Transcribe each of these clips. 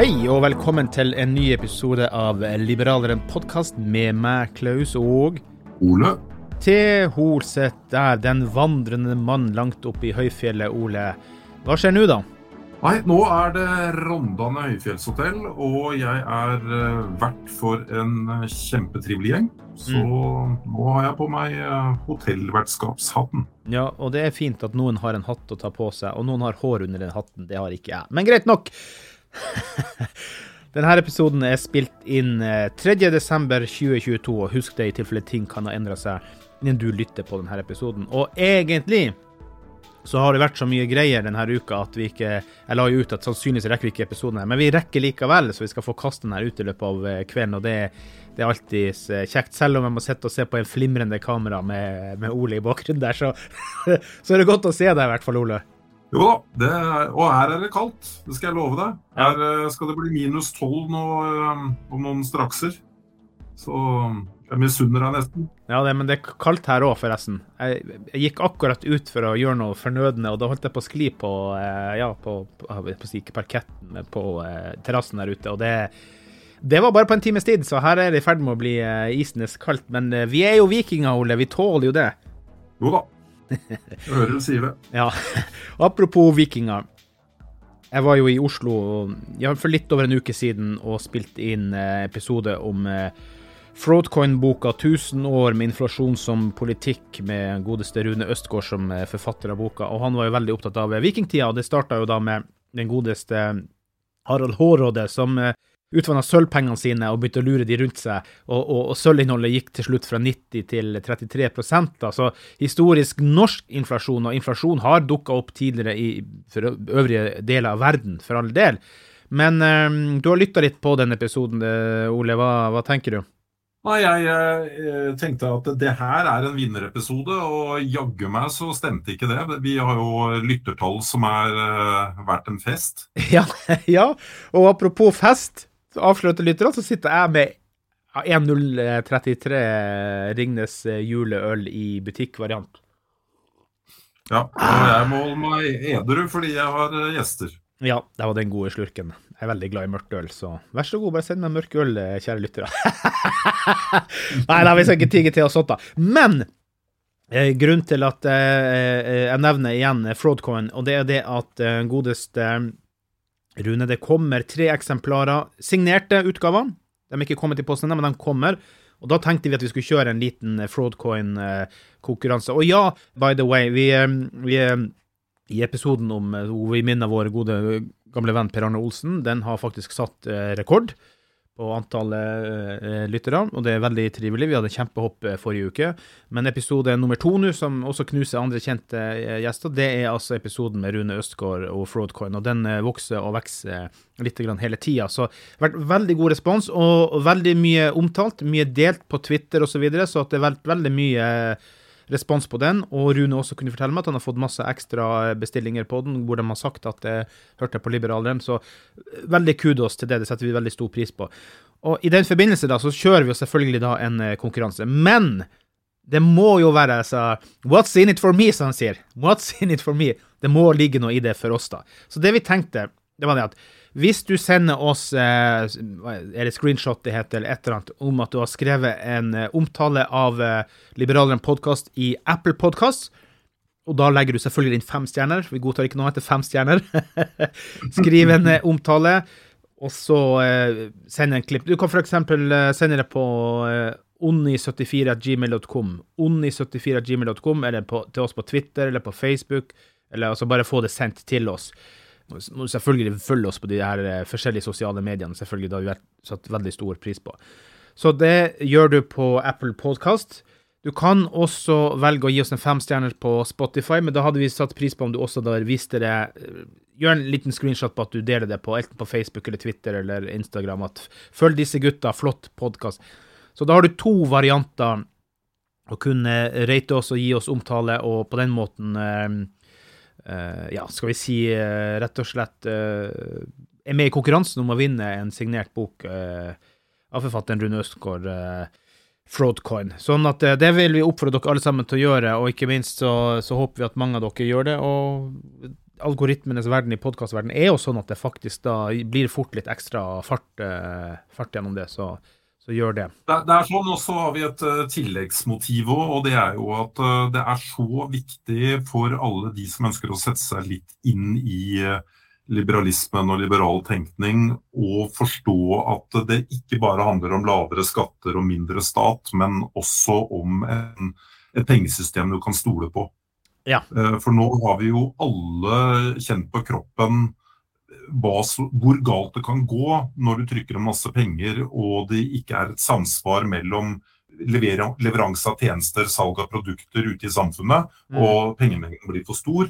Hei og velkommen til en ny episode av Liberaleren podkast med meg, Klaus, og Ole. til Holset der, den vandrende mann langt oppe i høyfjellet, Ole. Hva skjer nå, da? Nei, nå er det Rondane høyfjellshotell, og jeg er eh, vert for en eh, kjempetrivelig gjeng. Så nå har jeg på meg eh, hotellvertskapshatten. Ja, og det er fint at noen har en hatt å ta på seg, og noen har hår under den hatten. Det har ikke jeg. Men greit nok. Denne episoden er spilt inn eh, 3.12.2022, og husk det i tilfelle ting kan ha endra seg innen du lytter på denne episoden. Og egentlig så har det vært så mye greier denne uka at vi ikke Jeg la jo ut at sannsynligvis rekker vi ikke episoden her, men vi rekker likevel, så vi skal få kaste den her ut i løpet av eh, kvelden. Og det, det er alltid eh, kjekt. Selv om jeg må sitte og se på en flimrende kamera med, med Ole i bakgrunnen der, så, så er det godt å se deg i hvert fall, Ole. Jo da, det og her er det kaldt. Det skal jeg love deg. Her eh, skal det bli minus 12 nå eh, om noen strakser. Så jeg misunner deg nesten. Ja, det, men det er kaldt her òg, forresten. Jeg, jeg gikk akkurat ut for å gjøre noe fornødne, og da holdt jeg på å skli på eh, ja, på, på, på, på, parketten, på eh, terrassen der ute. Og det, det var bare på en times tid, så her er det i ferd med å bli eh, isnes kaldt. Men eh, vi er jo vikinger, Ole. Vi tåler jo det. Jo da. Hører du sier det. Ja. Apropos vikinger. Jeg var jo i Oslo ja, for litt over en uke siden og spilte inn eh, episode om eh, Fraudcoin-boka 1000 år med inflasjon som politikk, med godeste Rune Østgaard som eh, forfatter av boka. Og han var jo veldig opptatt av vikingtida, og det starta jo da med den godeste Harald Hårråde, som utvanna sølvpengene sine og begynte å lure de rundt seg, og, og, og sølvinnholdet gikk til slutt fra 90 til 33 da. Så historisk norsk inflasjon, og inflasjon har dukka opp tidligere i øvrige deler av verden, for all del. Men øh, du har lytta litt på den episoden, eh, Ole. Hva, hva tenker du? Nei, jeg jeg, tenkte at det her er en vinnerepisode, og jaggu meg så stemte ikke det. Vi har jo lyttertall som er uh, verdt en fest. Ja, ja. og apropos fest, avslørte lyttere, så sitter jeg med 1033 Ringnes juleøl i butikkvariant. Ja, og jeg må holde meg edru fordi jeg har eh, gjester. Ja, det var den gode slurken. Jeg er veldig glad i mørkt øl, så vær så god, bare send meg mørk øl, eh, kjære lyttere. Nei da, vi skal ikke tige til oss sånt, da. Men eh, grunnen til at eh, jeg nevner igjen Fraudcoin, og det er det at eh, godeste Rune, det kommer tre eksemplarer, signerte utgaver. De er ikke kommet i posten ennå, men de kommer. Og da tenkte vi at vi skulle kjøre en liten Fraudcoin-konkurranse. Og ja, by the way, vi, eh, vi eh, i episoden om eh, hvor vi minner vår gode gamle venn Per Arne Olsen, den har faktisk satt eh, rekord på antallet uh, lyttere, og det er veldig trivelig. Vi hadde kjempehopp uh, forrige uke. Men episode nummer to nå, som også knuser andre kjente uh, gjester, det er altså episoden med Rune Østgaard og Fraudcoin, og den vokser og vokser litt grann hele tida. Så det har vært veldig god respons, og, og veldig mye omtalt, mye delt på Twitter osv., så, videre, så det har vært veldig mye respons på den. Og Rune også kunne fortelle meg at han har fått masse ekstra bestillinger på den, hvor de har sagt at det hørte på liberaleren. Så eh, veldig kudos til det. Det setter vi veldig stor pris på. Og i den forbindelse da, så kjører vi jo selvfølgelig da en eh, konkurranse. Men det må jo være altså What's in it for me, som han sier. What's in it for me? Det må ligge noe i det for oss, da. Så det vi tenkte, det var det at hvis du sender oss eh, er det screenshot det heter, eller et eller annet, om at du har skrevet en eh, omtale av eh, Liberaleren podkast i Apple Podkast, og da legger du selvfølgelig inn fem stjerner. Vi godtar ikke noe etter fem stjerner. Skriv en omtale, og så send en klipp. Du kan f.eks. sende det på onni74gmail.com. Onni74gmail.com, eller på, til oss på Twitter eller på Facebook. Eller altså bare få det sendt til oss må du selvfølgelig følge oss på de her eh, forskjellige sosiale mediene. selvfølgelig, Det har vi satt veldig stor pris på. Så det gjør du på Apple Podcast. Du kan også velge å gi oss en femstjerner på Spotify, men da hadde vi satt pris på om du også da viste det eh, Gjør en liten screenshot på at du deler det på enten på Facebook eller Twitter eller Instagram. at Følg disse gutta, flott podkast. Så da har du to varianter å kunne rate oss og gi oss omtale, og på den måten eh, ja, skal vi si uh, rett og slett uh, er med i konkurransen om å vinne en signert bok av forfatteren Rune Østgaard, Fraudcoin. Sånn at det vil vi oppfordre dere alle sammen til å gjøre, og ikke minst så, så håper vi at mange av dere gjør det. og algoritmenes verden i podkastverdenen er jo sånn at det faktisk da blir fort litt ekstra fart, fart gjennom det. Så så gjør det. Det, det er sånn, og så har vi et uh, tilleggsmotiv òg, og det er jo at uh, det er så viktig for alle de som ønsker å sette seg litt inn i uh, liberalismen og liberal tenkning, å forstå at det ikke bare handler om lavere skatter og mindre stat, men også om en, et pengesystem du kan stole på. Ja. For nå har vi jo alle kjent på kroppen hvor galt det kan gå når du trykker om masse penger og det ikke er et samsvar mellom leveranse av tjenester, salg av produkter ute i samfunnet, mm. og pengemengden blir for stor.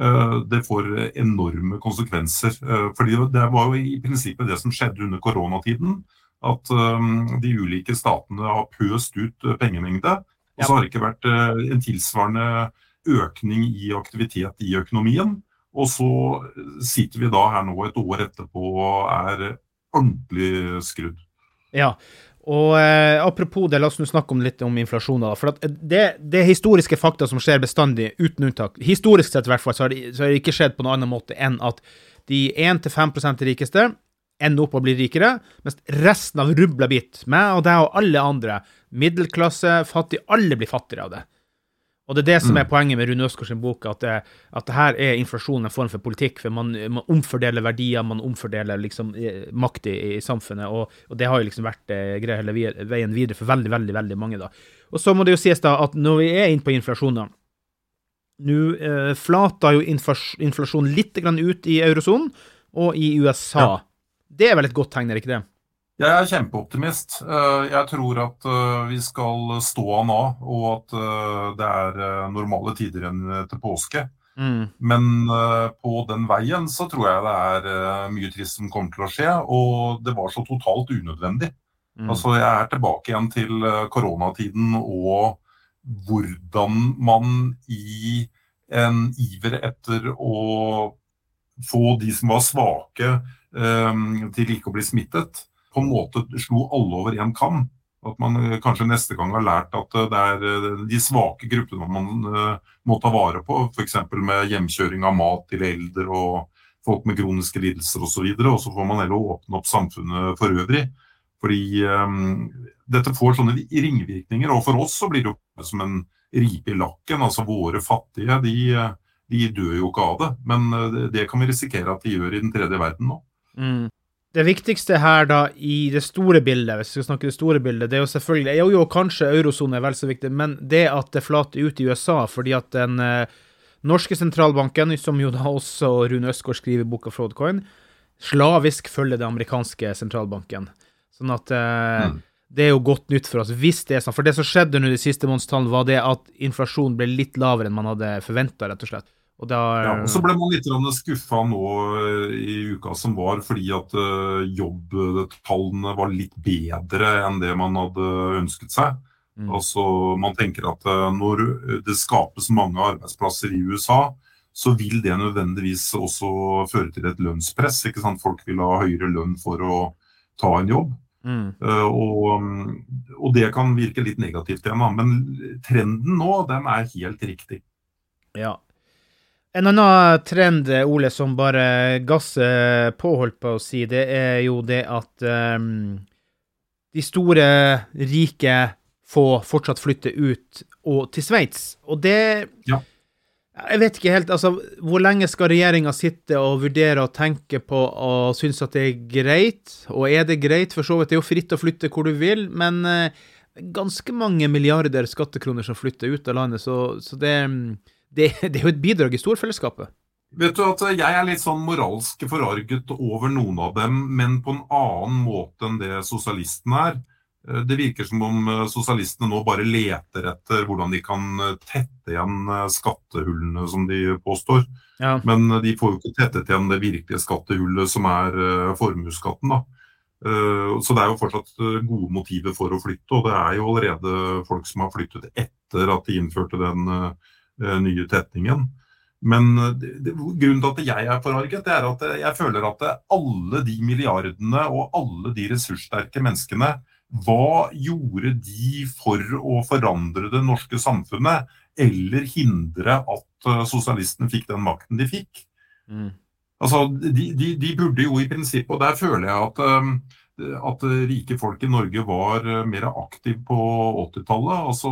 Eh, det får enorme konsekvenser. Eh, fordi Det var jo i prinsippet det som skjedde under koronatiden. At eh, de ulike statene har pøst ut pengemengde. Og så har det ikke vært en tilsvarende økning i aktivitet i økonomien. Og så sitter vi da her nå et år etterpå og er ordentlig skrudd. Ja, og eh, apropos det, la oss nå snakke om litt om inflasjon. For det, det, er historiske fakta som skjer bestandig, uten unntak. Historisk sett i hvert fall, så har, det, det ikke skjedd på noen annen måte enn at de 1-5 rikeste ender opp og blir rikere, mens resten av rubla bit, meg og deg og alle andre, middelklasse, fattig, alle blir fattigere av det. Og det er det som er mm. poenget med Rune Østgaard sin bok, at det, at det her er inflasjon en form for politikk. For man, man omfordeler verdier, man omfordeler liksom eh, makt i, i samfunnet. Og, og, det har jo liksom vært eh, greia hele veien videre for veldig, veldig veldig mange. da. Og så må det jo sies da at når vi er inne på inflasjon, da Nå eh, flater jo inflasjonen litt grann ut i eurosonen og i USA. Ja. Det er vel et godt tegn, er ikke det? Jeg er kjempeoptimist. Eh, jeg tror at eh, vi skal stå av nå, og at eh, det er normale tider igjen til påske. Mm. Men på den veien så tror jeg det er mye trist som kommer til å skje, og det var så totalt unødvendig. Mm. Altså Jeg er tilbake igjen til koronatiden og hvordan man i en iver etter å få de som var svake, til ikke å bli smittet, på en måte slo alle over én kam. At man eh, kanskje neste gang har lært at eh, det er eh, de svake gruppene man må ta vare på. F.eks. med hjemkjøring av mat til eldre og folk med kroniske lidelser osv. Og, og så får man heller åpne opp samfunnet for øvrig. Fordi um, dette får sånne ringvirkninger. Og for oss så blir det jo som en ripe i lakken. Altså våre fattige, de, de dør jo ikke av det. Men det kan vi risikere at de gjør i den tredje verden nå. Mm det viktigste her da, i det store bildet, hvis vi skal snakke det store bildet, det er jo selvfølgelig Jo, jo, kanskje eurosone er vel så viktig, men det at det flater ut i USA fordi at den eh, norske sentralbanken, som jo da også Rune Østgaard skriver i boka Fraudcoin, slavisk følger det amerikanske sentralbanken. Sånn at eh, mm. det er jo godt nytt for oss, hvis det er sånn. For det som skjedde nå de siste månedstallene, var det at inflasjonen ble litt lavere enn man hadde forventa, rett og slett. Og, da, ja, og så ble man litt skuffa nå eh, i uka som var, fordi at uh, jobbtallene var litt bedre enn det man hadde ønsket seg. Mm. Altså, Man tenker at uh, når det skapes mange arbeidsplasser i USA, så vil det nødvendigvis også føre til et lønnspress. ikke sant? Folk vil ha høyere lønn for å ta en jobb. Mm. Uh, og, og, det kan virke litt negativt igjen, men trenden nå den er helt riktig. Ja, en annen trend, Ole, som bare gasser på, holdt på å si, det er jo det at um, de store, rike får fortsatt flytte ut og til Sveits. Og det ja. Jeg vet ikke helt, altså, Hvor lenge skal regjeringa sitte og vurdere og tenke på og synes at det er greit? Og er det greit? For så vidt, det er jo fritt å flytte hvor du vil, men uh, ganske mange milliarder skattekroner som flytter ut av landet, så, så det um, det, det, er jo et bidrag i storfellesskapet. Vet du at Jeg er litt sånn moralsk forarget over noen av dem, men på en annen måte enn det sosialistene er. Eh, det virker som om eh, sosialistene nå bare leter etter hvordan de kan eh, tette igjen skattehullene, som de påstår. Ja. Men de får jo ikke tettet igjen det virkelige skattehullet, som er formuesskatten. Så det er jo fortsatt gode motiver for å flytte, og det er jo allerede folk som har flyttet etter at de innførte den nye tetningen. Men eh, grunnen til at jeg er forarget, det er at jeg føler at alle de milliardene og alle de ressurssterke menneskene, hva gjorde de for å forandre det norske samfunnet, eller hindre at eh, sosialistene fikk den makten de fikk? Mm. Altså, de, de, de, burde jo i prinsippet, og der føler jeg at, at rike folk i Norge var mer aktive på 80-tallet. altså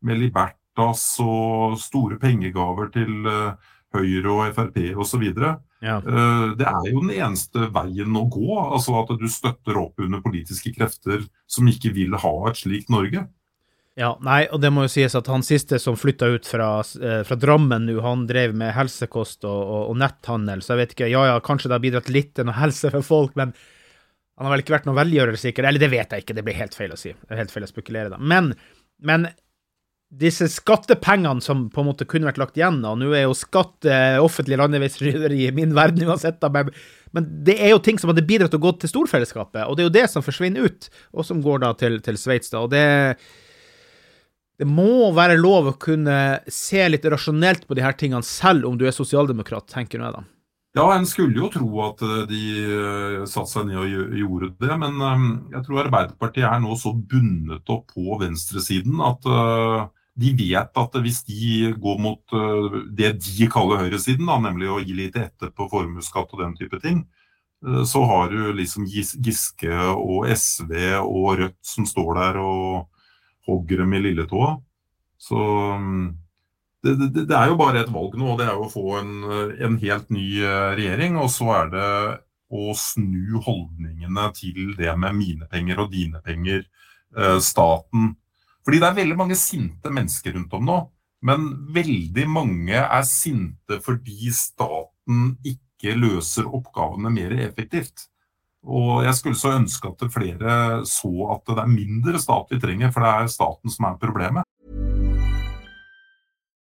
med Libert Caritas og store pengegaver til eh, Høyre og Frp osv. Ja. Eh, det er jo den eneste veien å gå. altså At du støtter opp under politiske krefter som ikke vil ha et slikt Norge. Ja, nei, og det må jo sies at han siste som flytta ut fra, eh, fra Drammen nå, han drev med helsekost og, og, og, netthandel, så jeg vet ikke Ja ja, kanskje det har bidratt litt til noe helse for folk, men han har vel ikke vært noen velgjører, sikkert. Eller det vet jeg ikke, det blir helt feil å si. Helt feil å spekulere, da. Men, men disse skattepengene som på en måte kunne vært lagt igjen, og nå er jo skatt eh, offentlig landeveisrøveri i min verden uansett, men, det er jo ting som hadde bidratt til å gå til storfellesskapet, og det er jo det som forsvinner ut, og som går da til, til Sveits, og det det må være lov å kunne se litt rasjonelt på de her tingene, selv om du er sosialdemokrat, tenker jeg da. Ja, en skulle jo tro at eh, de uh, satte seg ned og gjorde det, men um, jeg tror Arbeiderpartiet er nå så bundet opp på venstresiden at de vet at hvis de går mot det de kaller høyresiden, da, nemlig å gi litt etter på formuesskatt og den type ting, så har du liksom Giske og SV og Rødt som står der og hogger dem i lilletåa. Så um, det, det, det, er jo bare et valg nå, og det er jo å få en, en helt ny uh, regjering. Og så er det å snu holdningene til det med mine penger og dine penger, staten fordi det er veldig mange sinte mennesker rundt om nå. Men veldig mange er sinte fordi staten ikke løser oppgavene mer effektivt. Og jeg skulle så ønske at flere så at det er mindre stat vi trenger, for det er staten som er problemet.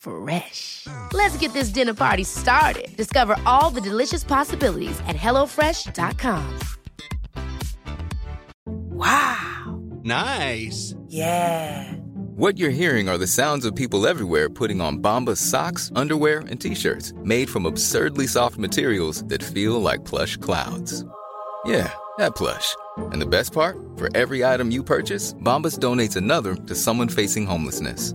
Fresh. Let's get this dinner party started. Discover all the delicious possibilities at hellofresh.com. Wow. Nice. Yeah. What you're hearing are the sounds of people everywhere putting on Bombas socks, underwear, and t-shirts made from absurdly soft materials that feel like plush clouds. Yeah, that plush. And the best part? For every item you purchase, Bombas donates another to someone facing homelessness.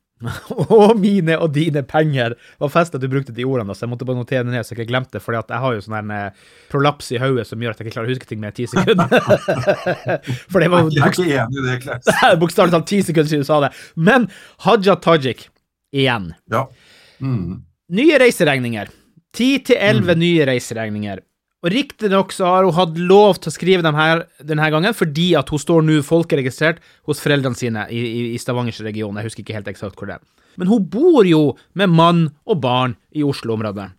og mine og dine penger. Det var fest at du brukte de ordene, så jeg måtte bare notere det ned så jeg ikke glemte det. for jeg har jo sånn en eh, prolaps i hodet som gjør at jeg ikke klarer å huske ting med ti sekunder. for det var Jeg er ikke enig i det, Klaus. bokstavelig talt ti sekunder siden du sa det. Men Haja Tajik, igjen. Ja. Mm. Nye reiseregninger. Ti til elleve nye reiseregninger. Og Riktignok så har hun hatt lov til å skrive dem her denne gangen, fordi at hun står nå folkeregistrert hos foreldrene sine i, i, i Stavangers region. Jeg husker ikke helt eksakt hvor det er. Men hun bor jo med mann og barn i Oslo-området.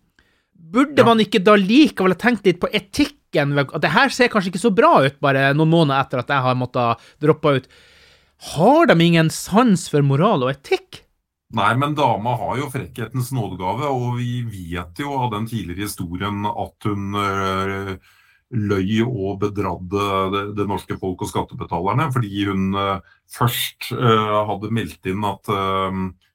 Burde Ja. man ikke da likevel ha tenkt litt på etikken? At det her ser kanskje ikke så bra ut bare noen måneder etter at jeg har måttet droppe ut. Har de ingen sans for moral og etikk? Nei, men dama har jo frekkhetens nådegave, og vi vet jo av den tidligere historien at hun øh, løy og bedradde det, det norske folk og skattebetalerne, fordi hun øh, først øh, hadde meldt inn at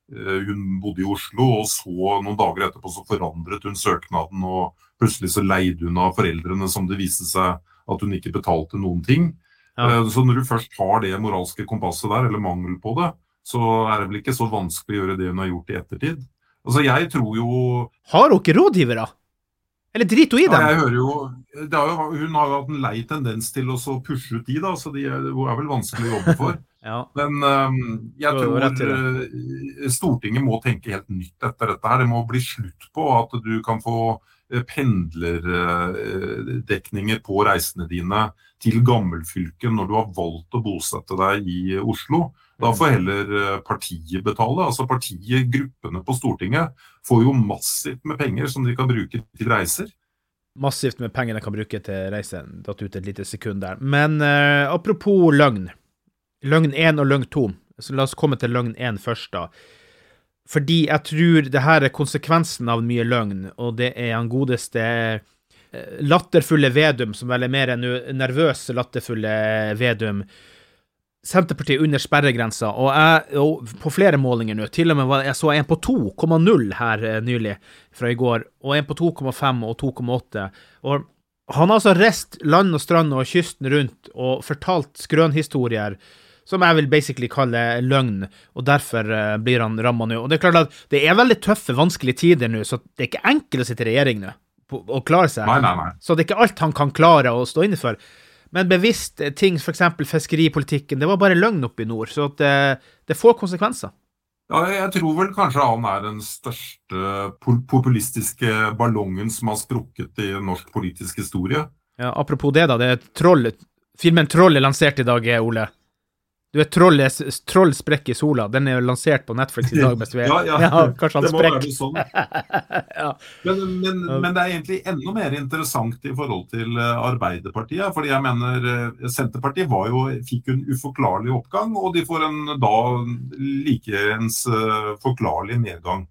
hun bodde i Oslo, og så noen dager etterpå så forandret hun søknaden, og plutselig så leide hun av foreldrene som det viste seg at hun ikke betalte noen ting. Ja. Eh, Så når du først har det moralske kompasset der, eller mangel på det, så er det vel ikke så vanskelig å gjøre det hun har gjort i ettertid. Altså, jeg tror jo Har hun ikke rådgivere? Eller driter hun i dem? ja, jeg hører jo, det har jo Hun har jo hatt en lei tendens til å så pushe ut de, da, så de er, det er vel vanskelig å jobbe for. Ja. Men um, jeg tror i øh, Stortinget må tenke helt nytt etter dette. her. Det må bli slutt på at du kan få øh, pendlerdekninger på reisene dine til gammelfylket når du har valgt å bosette deg i Oslo. Da får heller øh, partiet betale. Altså partiet, gruppene på Stortinget, får jo massivt med penger som de kan bruke til reiser. massivt med penger de kan bruke til reise. Datt ut et lite sekund der. Men uh, apropos løgn. Løgn 1 og løgn 2. Så la oss komme til løgn 1 først, da. Fordi jeg tror det her er konsekvensen av mye løgn, og det er han godeste eh, latterfulle Vedum, som vel er mer enn nervøs latterfulle Vedum. Senterpartiet under sperregrensa, og, jeg, og på flere målinger nå. Til og med var, jeg så en på 2,0 her eh, nylig, fra i går, og en på 2,5 og 2,8. Og han har altså reist land og strand og kysten rundt og fortalt skrønhistorier som jeg vil basically kalle løgn, og derfor eh, blir han ramma nå. Og det er klart at det er veldig tøffe, vanskelige tider nå, så det er ikke enkelt å sitte i regjering nå og klare seg. Nei, nei, nei. Så det er ikke alt han kan klare å stå inne for. Men bevisst eh, ting, f.eks. fiskeripolitikken, det var bare løgn oppe i nord. Så det, det får konsekvenser. Ja, jeg tror vel kanskje han er den største populistiske ballongen som har sprukket i norsk politisk historie. Ja, apropos det, da. det er troll, Filmen Troll er lansert i dag, eh, Ole. Du vet, Troll, er- Troll sprekk i sola. Den er jo lansert på Netflix i dag. Vi er. Ja, ja. kanskje han Det må være sånn. ja. Men, men, men det er egentlig enda mer interessant i forhold til eh, Arbeiderpartiet. fordi jeg mener eh, Senterpartiet var jo, fikk en uforklarlig oppgang, og de får en da likeens eh, forklarlig nedgang.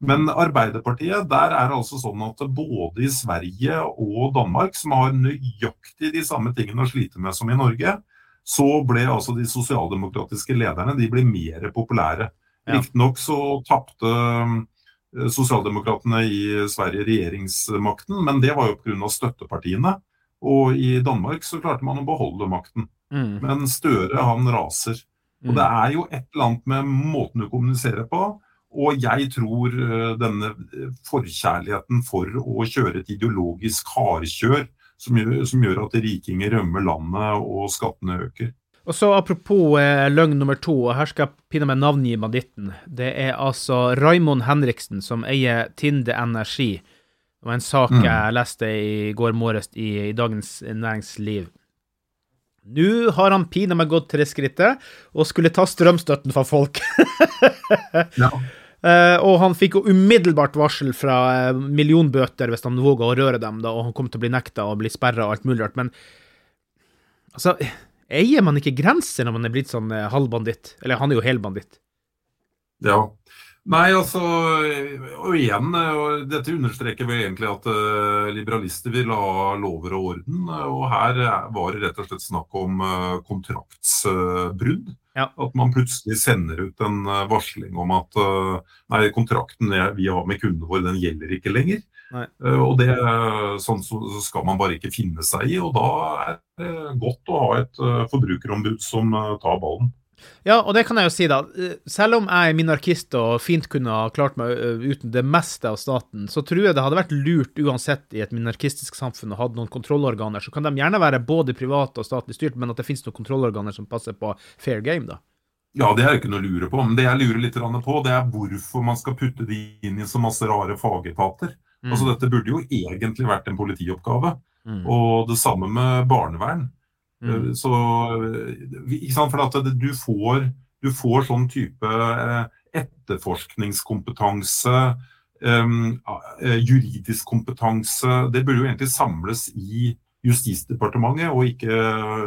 Men Arbeiderpartiet, der er det altså sånn at både i Sverige og Danmark, som har nøyaktig de samme tingene å slite med som i Norge, så ble altså de sosialdemokratiske lederne de ble mer populære. Ja. Riktignok så tapte eh, sosialdemokratene i Sverige regjeringsmakten, men det var jo pga. støttepartiene. Og i Danmark så klarte man å beholde makten. Mm. Men Støre han raser. Og det er jo et eller annet med måten du kommuniserer på. Og jeg tror eh, denne eh, forkjærligheten for å kjøre et ideologisk hardkjør som gjør, som gjør at rikinger rømmer landet og skattene øker. Og så Apropos eh, løgn nummer to, og her skal jeg meg navngi banditten. Det er altså Raimond Henriksen, som eier Tinde Energi. Det var en sak Mm. jeg leste i går morges i, i Dagens Næringsliv. Nå har han pinadø gått det skrittet og skulle ta strømstøtten fra folk. Ja. Eh, og han fikk jo umiddelbart varsel fra eh, millionbøter hvis han våga å røre dem, da, og han kom til å bli nekta og bli sperra og alt mulig rart. Men altså, eier man ikke grenser når man er blitt sånn eh, halvbanditt? Eller han er jo helbanditt. Ja. Nei, altså Og igjen, og dette understreker vel egentlig at uh, liberalister vil ha lover og orden. Og her er- var det rett og slett snakk om uh, kontraktsbrudd. Ja. At man plutselig sender ut en eh, varsling om at eh, nei, kontrakten vi har med kundene våre, den gjelder ikke lenger. Nei. Eh, og det sånn så skal man bare ikke finne seg i. Og da er det godt å ha et forbrukerombud som tar ballen. Ja, og det kan jeg jo si, da. Eh, Selv om jeg er minarkist og fint kunne ha klart meg uten det meste av staten, så tror jeg det hadde vært lurt uansett i et minarkistisk samfunn å ha noen kontrollorganer. Så kan de gjerne være både private og statlig styrt, men at det finnes noen kontrollorganer som passer på fair game, da. Ja, det er ikke noe å lure på. Men det jeg lurer litt på, det er hvorfor man skal putte de inn i så masse rare fagetater. Mm. Altså Dette burde jo egentlig vært en politioppgave. Mm. Og det samme med barnevern. Mm. Eh, Så, ikke sant? For at du får, du får sånn type eh, etterforskningskompetanse, eh, juridisk kompetanse. Det burde jo egentlig samles i Justisdepartementet, og ikke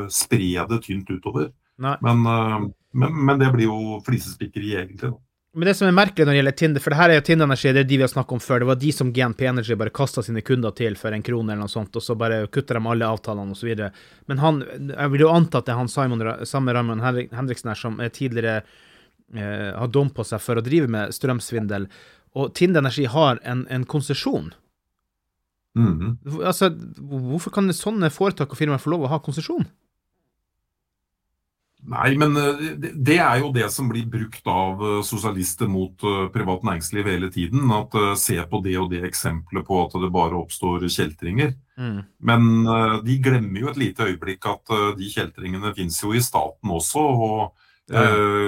spre det tynt utover. Men, men, men det blir jo flisespikkeri, egentlig. da. Men det som er merkelig når det gjelder Tinder, for det her er jo Tinder Energy, det er de vi har snakket om før, det var de som GNP Energy bare kasta sine kunder til for en krone eller noe sånt, og så bare kutter de alle avtalene osv. Men han, jeg vil jo anta at det er han Simon, samme Raymond Henriksen her, som er tidligere eh, har dom på seg for å drive med strømsvindel. Og Tinder Energy har en, en konsesjon. Mhm. Altså, hvorfor kan sånne foretak og firmaer få lov å ha konsesjon? Nei, men eh, det, er jo det som blir brukt av eh, sosialister mot eh, privat næringsliv hele tiden. At se på det og det eksempelet på at det bare oppstår kjeltringer. Mm. Men de glemmer jo et lite øyeblikk at de kjeltringene finnes jo i staten også. og ja.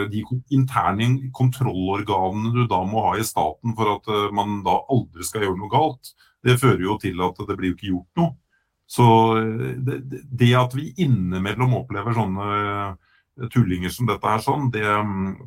de interne kontrollorganene du da må ha i staten for at man da aldri skal gjøre noe galt, det fører jo til at det blir jo ikke gjort noe. Så det, det- at vi innimellom opplever sånne tullinger som dette her, sånn, det,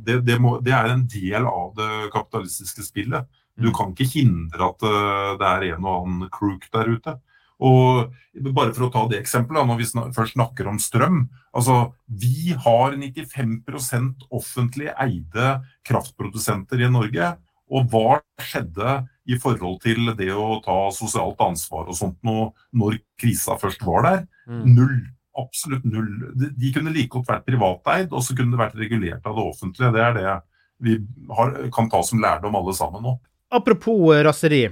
det, det, må, det er en del av det kapitalistiske spillet. Du kan ikke hindre at eh, det er en og annen crook der ute. Og bare for å ta det eksempelet, når vi snak, først snakker om strøm. altså Vi har 95% offentlig eide kraftprodusenter i Norge. Og hva skjedde i forhold til det å ta sosialt ansvar og sånt nå, når krisa først var der? Mm. Null. Absolutt null. De, kunne like godt vært privateid, og så kunne det vært regulert av det offentlige. Det er det vi har, kan ta som lærdom alle sammen nå. Apropos eh, raseri.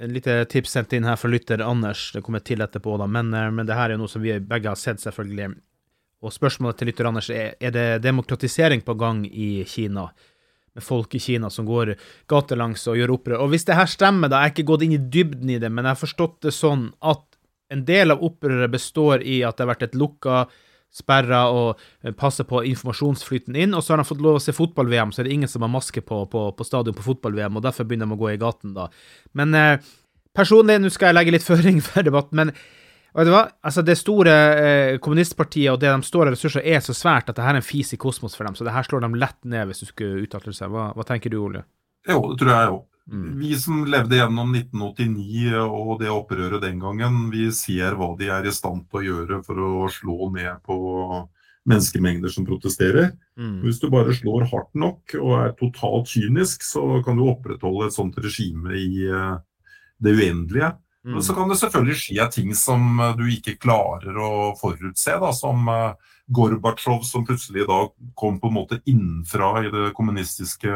En lite tips sendt inn her fra lytter Anders. Det kommer til etterpå, da. Men, eh, men det her er noe som vi begge har sett, selvfølgelig. Og spørsmålet til lytter Anders er er det demokratisering på gang i Kina. Med folk i Kina som går gatelangs og gjør opprør. Og hvis det her stemmer, da jeg har ikke gått inn i dybden i det, men jeg har forstått det sånn at en del av opprøret består i at det har vært et lukka sperra og eh, passer på informasjonsflyten inn, og så har de fått lov å se fotball-VM, så er det ingen som har maske på på, på stadion på fotball-VM, og derfor begynner de å gå i gaten da. Men eh, personlig, nå skal jeg legge litt føring for debatten, men vet du hva? Altså, det store eh, kommunistpartiet og det de står av ressurser, er så svært at det her er en fis i kosmos for dem, så det her slår dem lett ned hvis du skulle uttale seg. Hva, hva tenker du, Ole? Jo, det tror jeg òg. Mm. Vi som levde gjennom 1989 og det opprøret den gangen, vi ser hva de er i stand til å gjøre for å slå ned på menneskemengder som protesterer. Mm. Hvis du bare slår hardt nok og er totalt kynisk, så kan du opprettholde et sånt regime i eh, det uendelige. Mm. Så kan det selvfølgelig skje ting som eh, du ikke klarer å forutse, da, som uh, Gorbatsjov som plutselig da kom på en måte innenfra i det kommunistiske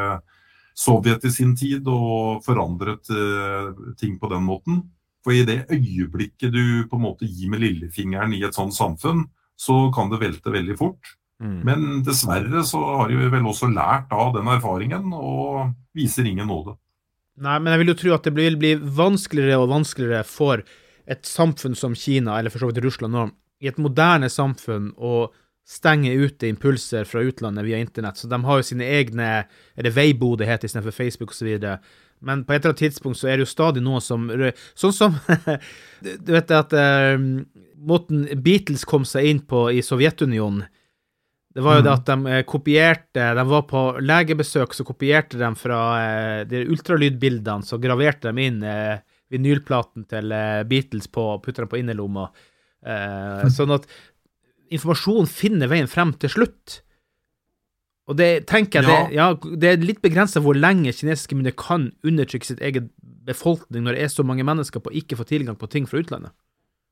Sovjet i sin tid og forandret uh, ting på den måten. For i det øyeblikket du på en måte gir med lillefingeren i et sånt samfunn, så kan det velte veldig fort. Mm. Men dessverre så har vi vel også lært av den erfaringen og viser ingen nåde. Nei, men jeg vil jo tro at det vil bli vanskeligere og vanskeligere for et samfunn som Kina, eller for så vidt Russland nå, i et moderne samfunn å stenge ute impulser fra utlandet via internett. Så de har jo sine egne Er det Veibo det heter istedenfor Facebook osv.? Men på et eller annet tidspunkt så er det jo stadig noe som Sånn som Du vet at uh, måten Beatles kom seg inn på i Sovjetunionen det var jo det mm. at de eh, kopierte De var på legebesøk, så kopierte de fra eh, de ultralydbildene, så graverte de inn vinylplaten til Beatles på og putta dem på innerlomma. Sånn at informasjon finner veien frem til slutt. Og det tenker jeg ja. Det, ja, det er litt begrensa hvor lenge kinesiske myndigheter kan undertrykke sitt eget befolkning når det er så mange mennesker på ikke få tilgang på ting fra utlandet.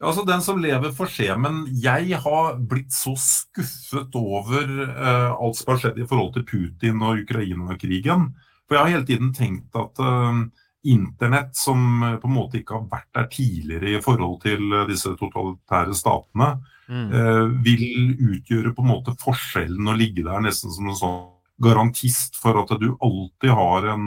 Altså Den som lever får se, men jeg har blitt så skuffet over uh, alt som har skjedd i forhold til Putin og Ukraina-krigen. For jeg har hele tiden tenkt at uh, internett, som uh, på en måte ikke har vært der tidligere i forhold til disse totalitære statene, mm. vil utgjøre på en måte forskjellen og ligge der nesten som en sånn garantist for at du alltid har en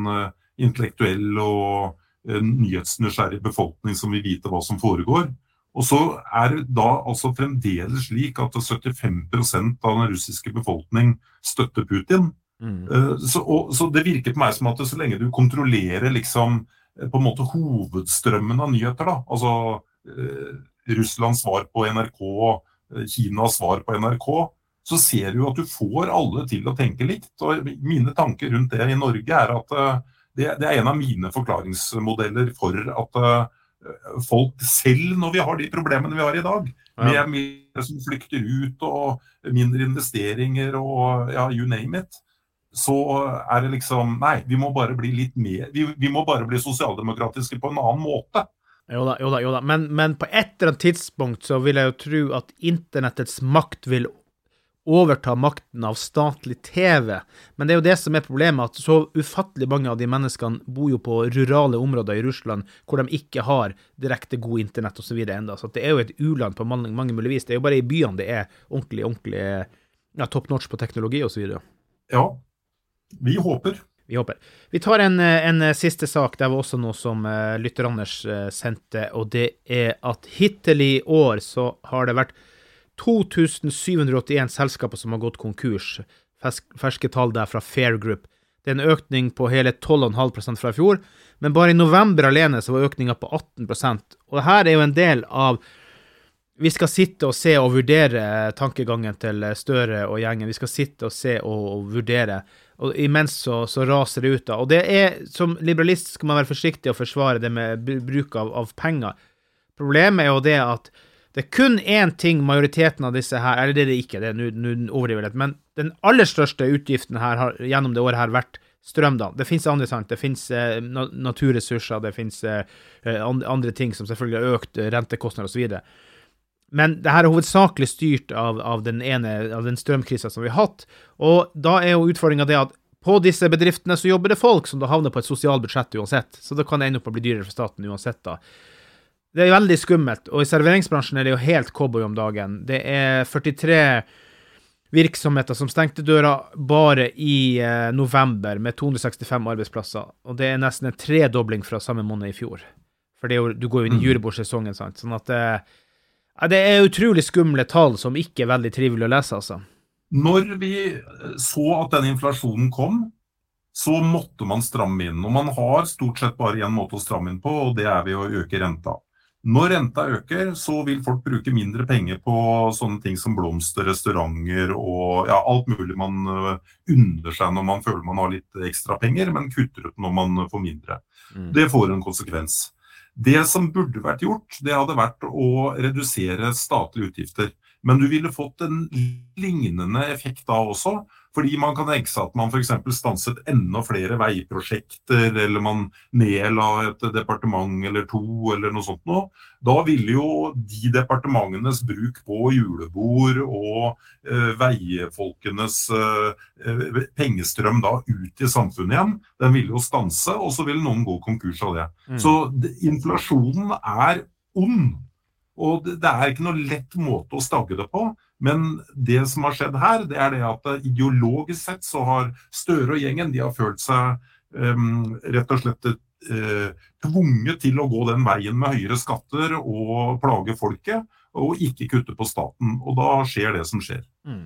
intellektuell og nyhetsnysgjerrig befolkning som vil vite hva som foregår. Og så er det da altså fremdeles slik at 75% av den russiske befolkning støtter Putin. Mm. Eh, så, og, så, det virker på meg som at så lenge du kontrollerer liksom eh, på en måte hovedstrømmen av nyheter, da, altså eh, Russlands svar på NRK, eh, Kinas svar på NRK, så ser du at du får alle til å tenke likt. Og mine tanker rundt det i Norge er at det, det er en av mine forklaringsmodeller for at folk selv når vi har de problemene vi har i dag. Med mye som flykter ut og mindre investeringer og ja, you name it. Så er det liksom Nei, vi må bare bli litt mer Vi, vi må bare bli sosialdemokratiske på en annen måte. Jo da, jo da. jo da. Men, men på et eller annet tidspunkt så vil jeg jo tro at internettets makt vil overta makten av statlig TV. Men det er jo det som er problemet, at så ufattelig mange av de menneskene bor jo på rurale områder i Russland hvor de ikke har direkte god internett osv. ennå. Så det er jo et u-land på mange, mange mulige vis. Det er jo bare i byene det er ordentlig, ordentlig ja, top notch på teknologi osv. Ja, vi håper. Vi håper. Vi tar en, en, siste sak. Det var også noe som uh, lytter Anders uh, sendte, og det er at hittil i år så har det vært 2781 selskaper som har gått konkurs. Ferske tall der fra Fair Group. Det er en økning på hele 12,5 fra i fjor, men bare i november alene så var økninga på 18 Og her er jo en del av Vi skal sitte og se og vurdere tankegangen til Støre og gjengen. Vi skal sitte og se og, og vurdere. Og imens så, så, raser det ut. da. Og det er, Som liberalist skal man være forsiktig å forsvare det med bruk av, av penger. Problemet er jo det at det er kun én ting majoriteten av disse her Eller det er det ikke, det nå overdriver litt. Men den aller største utgiften her har gjennom det året her vært strøm, da. Det finnes andre, sant. Det finnes eh, naturressurser, det finnes eh, eh andre ting som selvfølgelig har økt eh, rentekostnader osv. Men det her er hovedsakelig styrt av, av den ene, av den strømkrisa som vi har hatt. Og da er jo utfordringa det at på disse bedriftene så jobber det folk som da havner på et sosialbudsjett uansett. Så det kan ende opp å bli dyrere for staten uansett, da. Det er veldig skummelt, og i serveringsbransjen er det jo helt cowboy om dagen. Det er 43 virksomheter som stengte døra bare i eh, november, med 265 arbeidsplasser. Og det er nesten en tredobling fra samme måned i fjor. For jo, du går jo inn i mm. julebordsesongen, sant. Sånn at eh, det er utrolig skumle tall som ikke er veldig trivelig å lese, altså. Når vi så at den inflasjonen kom, så måtte man stramme inn. Og man har stort sett bare én måte å stramme inn på, og det er ved å øke renta. Når renta øker, så vil folk bruke mindre penger på sånne ting som blomster, restauranter og ja, alt mulig man uh, unner seg når man føler man har litt ekstra penger, men kutter ut når man får mindre. Mm. Det får en konsekvens. Det som burde vært gjort, det hadde vært å redusere statlige utgifter. Men du ville fått en lignende effekt da også. Fordi man kan tenke seg at man f.eks. stanset enda flere veiprosjekter, eller man nedla et departement eller to, eller noe sånt noe. Da ville jo de departementenes bruk på julebord og eh, veifolkenes eh, pengestrøm da ut i samfunnet igjen, den ville jo stanse, og så ville noen gå konkurs av det. Mm. Så inflasjonen er ond. Og det er ikke noe lett måte å stagge det på. Men det som har skjedd her, det er det at ideologisk sett så har Støre og gjengen de har følt seg um, rett og slett uh, tvunget til å gå den veien med høyere skatter og plage folket, og ikke kutte på staten. Og da skjer det som skjer. Mm.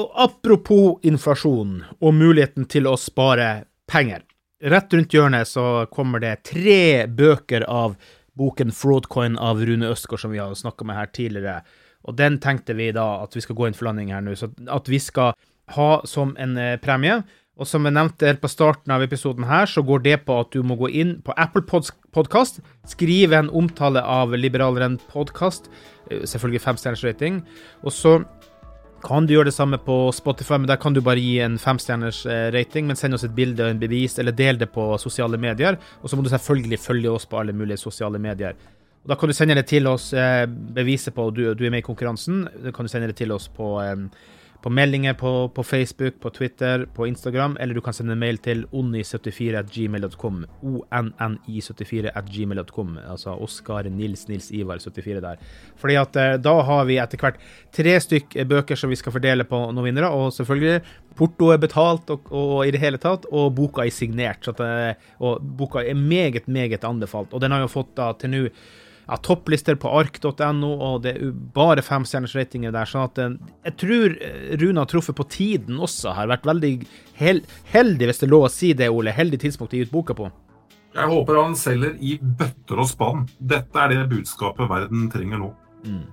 Og Apropos inflasjon og muligheten til å spare penger. Rett rundt hjørnet så kommer det tre bøker av boken 'Fraudcoin' av Rune Østgaard, som vi har snakka med her tidligere. Og den tenkte vi da at vi skal gå inn for landing her nå. Så at vi skal ha som en eh, premie. Og som jeg nevnte helt på starten av episoden her, så går det på at du må gå inn på Apple Podkast, skrive en omtale av Liberaleren podkast, eh, selvfølgelig femstjerners rating, og så kan du gjøre det samme på Spotify, men der kan du bare gi en femstjerners eh, rating, men send oss et bilde og en bevis, eller del det på sosiale medier. Og så må du selvfølgelig følge oss på alle mulige sosiale medier. Og Da kan du sende det til oss, eh, beviset på at du, du, er med i konkurransen. Da kan du sende det til oss på eh, på meldinger på, på, Facebook, på Twitter, på Instagram, eller du kan sende mail til onni74.gmail.com. ONNI74.gmail.com. Altså Oskar Nils Nils Ivar 74 der. Fordi at eh, da har vi etter hvert tre stykk bøker som vi skal fordele på noen vinnere, og selvfølgelig porto er betalt og, og, i det hele tatt, og boka er signert. At, eh, og boka er meget, meget anbefalt. Og den har jo fått da til nå ja, topplister på ark.no, og det er bare femstjerners ratinger der. sånn at eh, jeg tror eh, Rune har truffet på tiden også. Har vært veldig hel heldig, hvis det er lov å si det, Ole. Heldig tidspunkt å gi ut boka på. Jeg håper han selger i bøtter og spann. Dette er det budskapet verden trenger nå. Mm.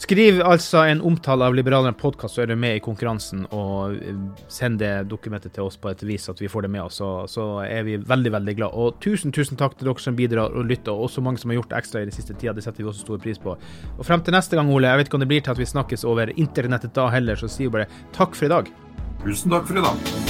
Skriv altså en omtale av Liberalerne podkast, så er du med i konkurransen, og eh, send det dokumentet til oss på et vis at vi får det med oss. Så, så er vi veldig, veldig glad. Og tusen, tusen takk til dere som bidrar og lytter, og også mange som har gjort ekstra i den siste tida. Det setter vi også stor pris på. Og frem til neste gang, Ole, jeg vet ikke om det blir til at vi snakkes over internettet da heller, så sier vi bare takk for i dag. Tusen takk for i dag.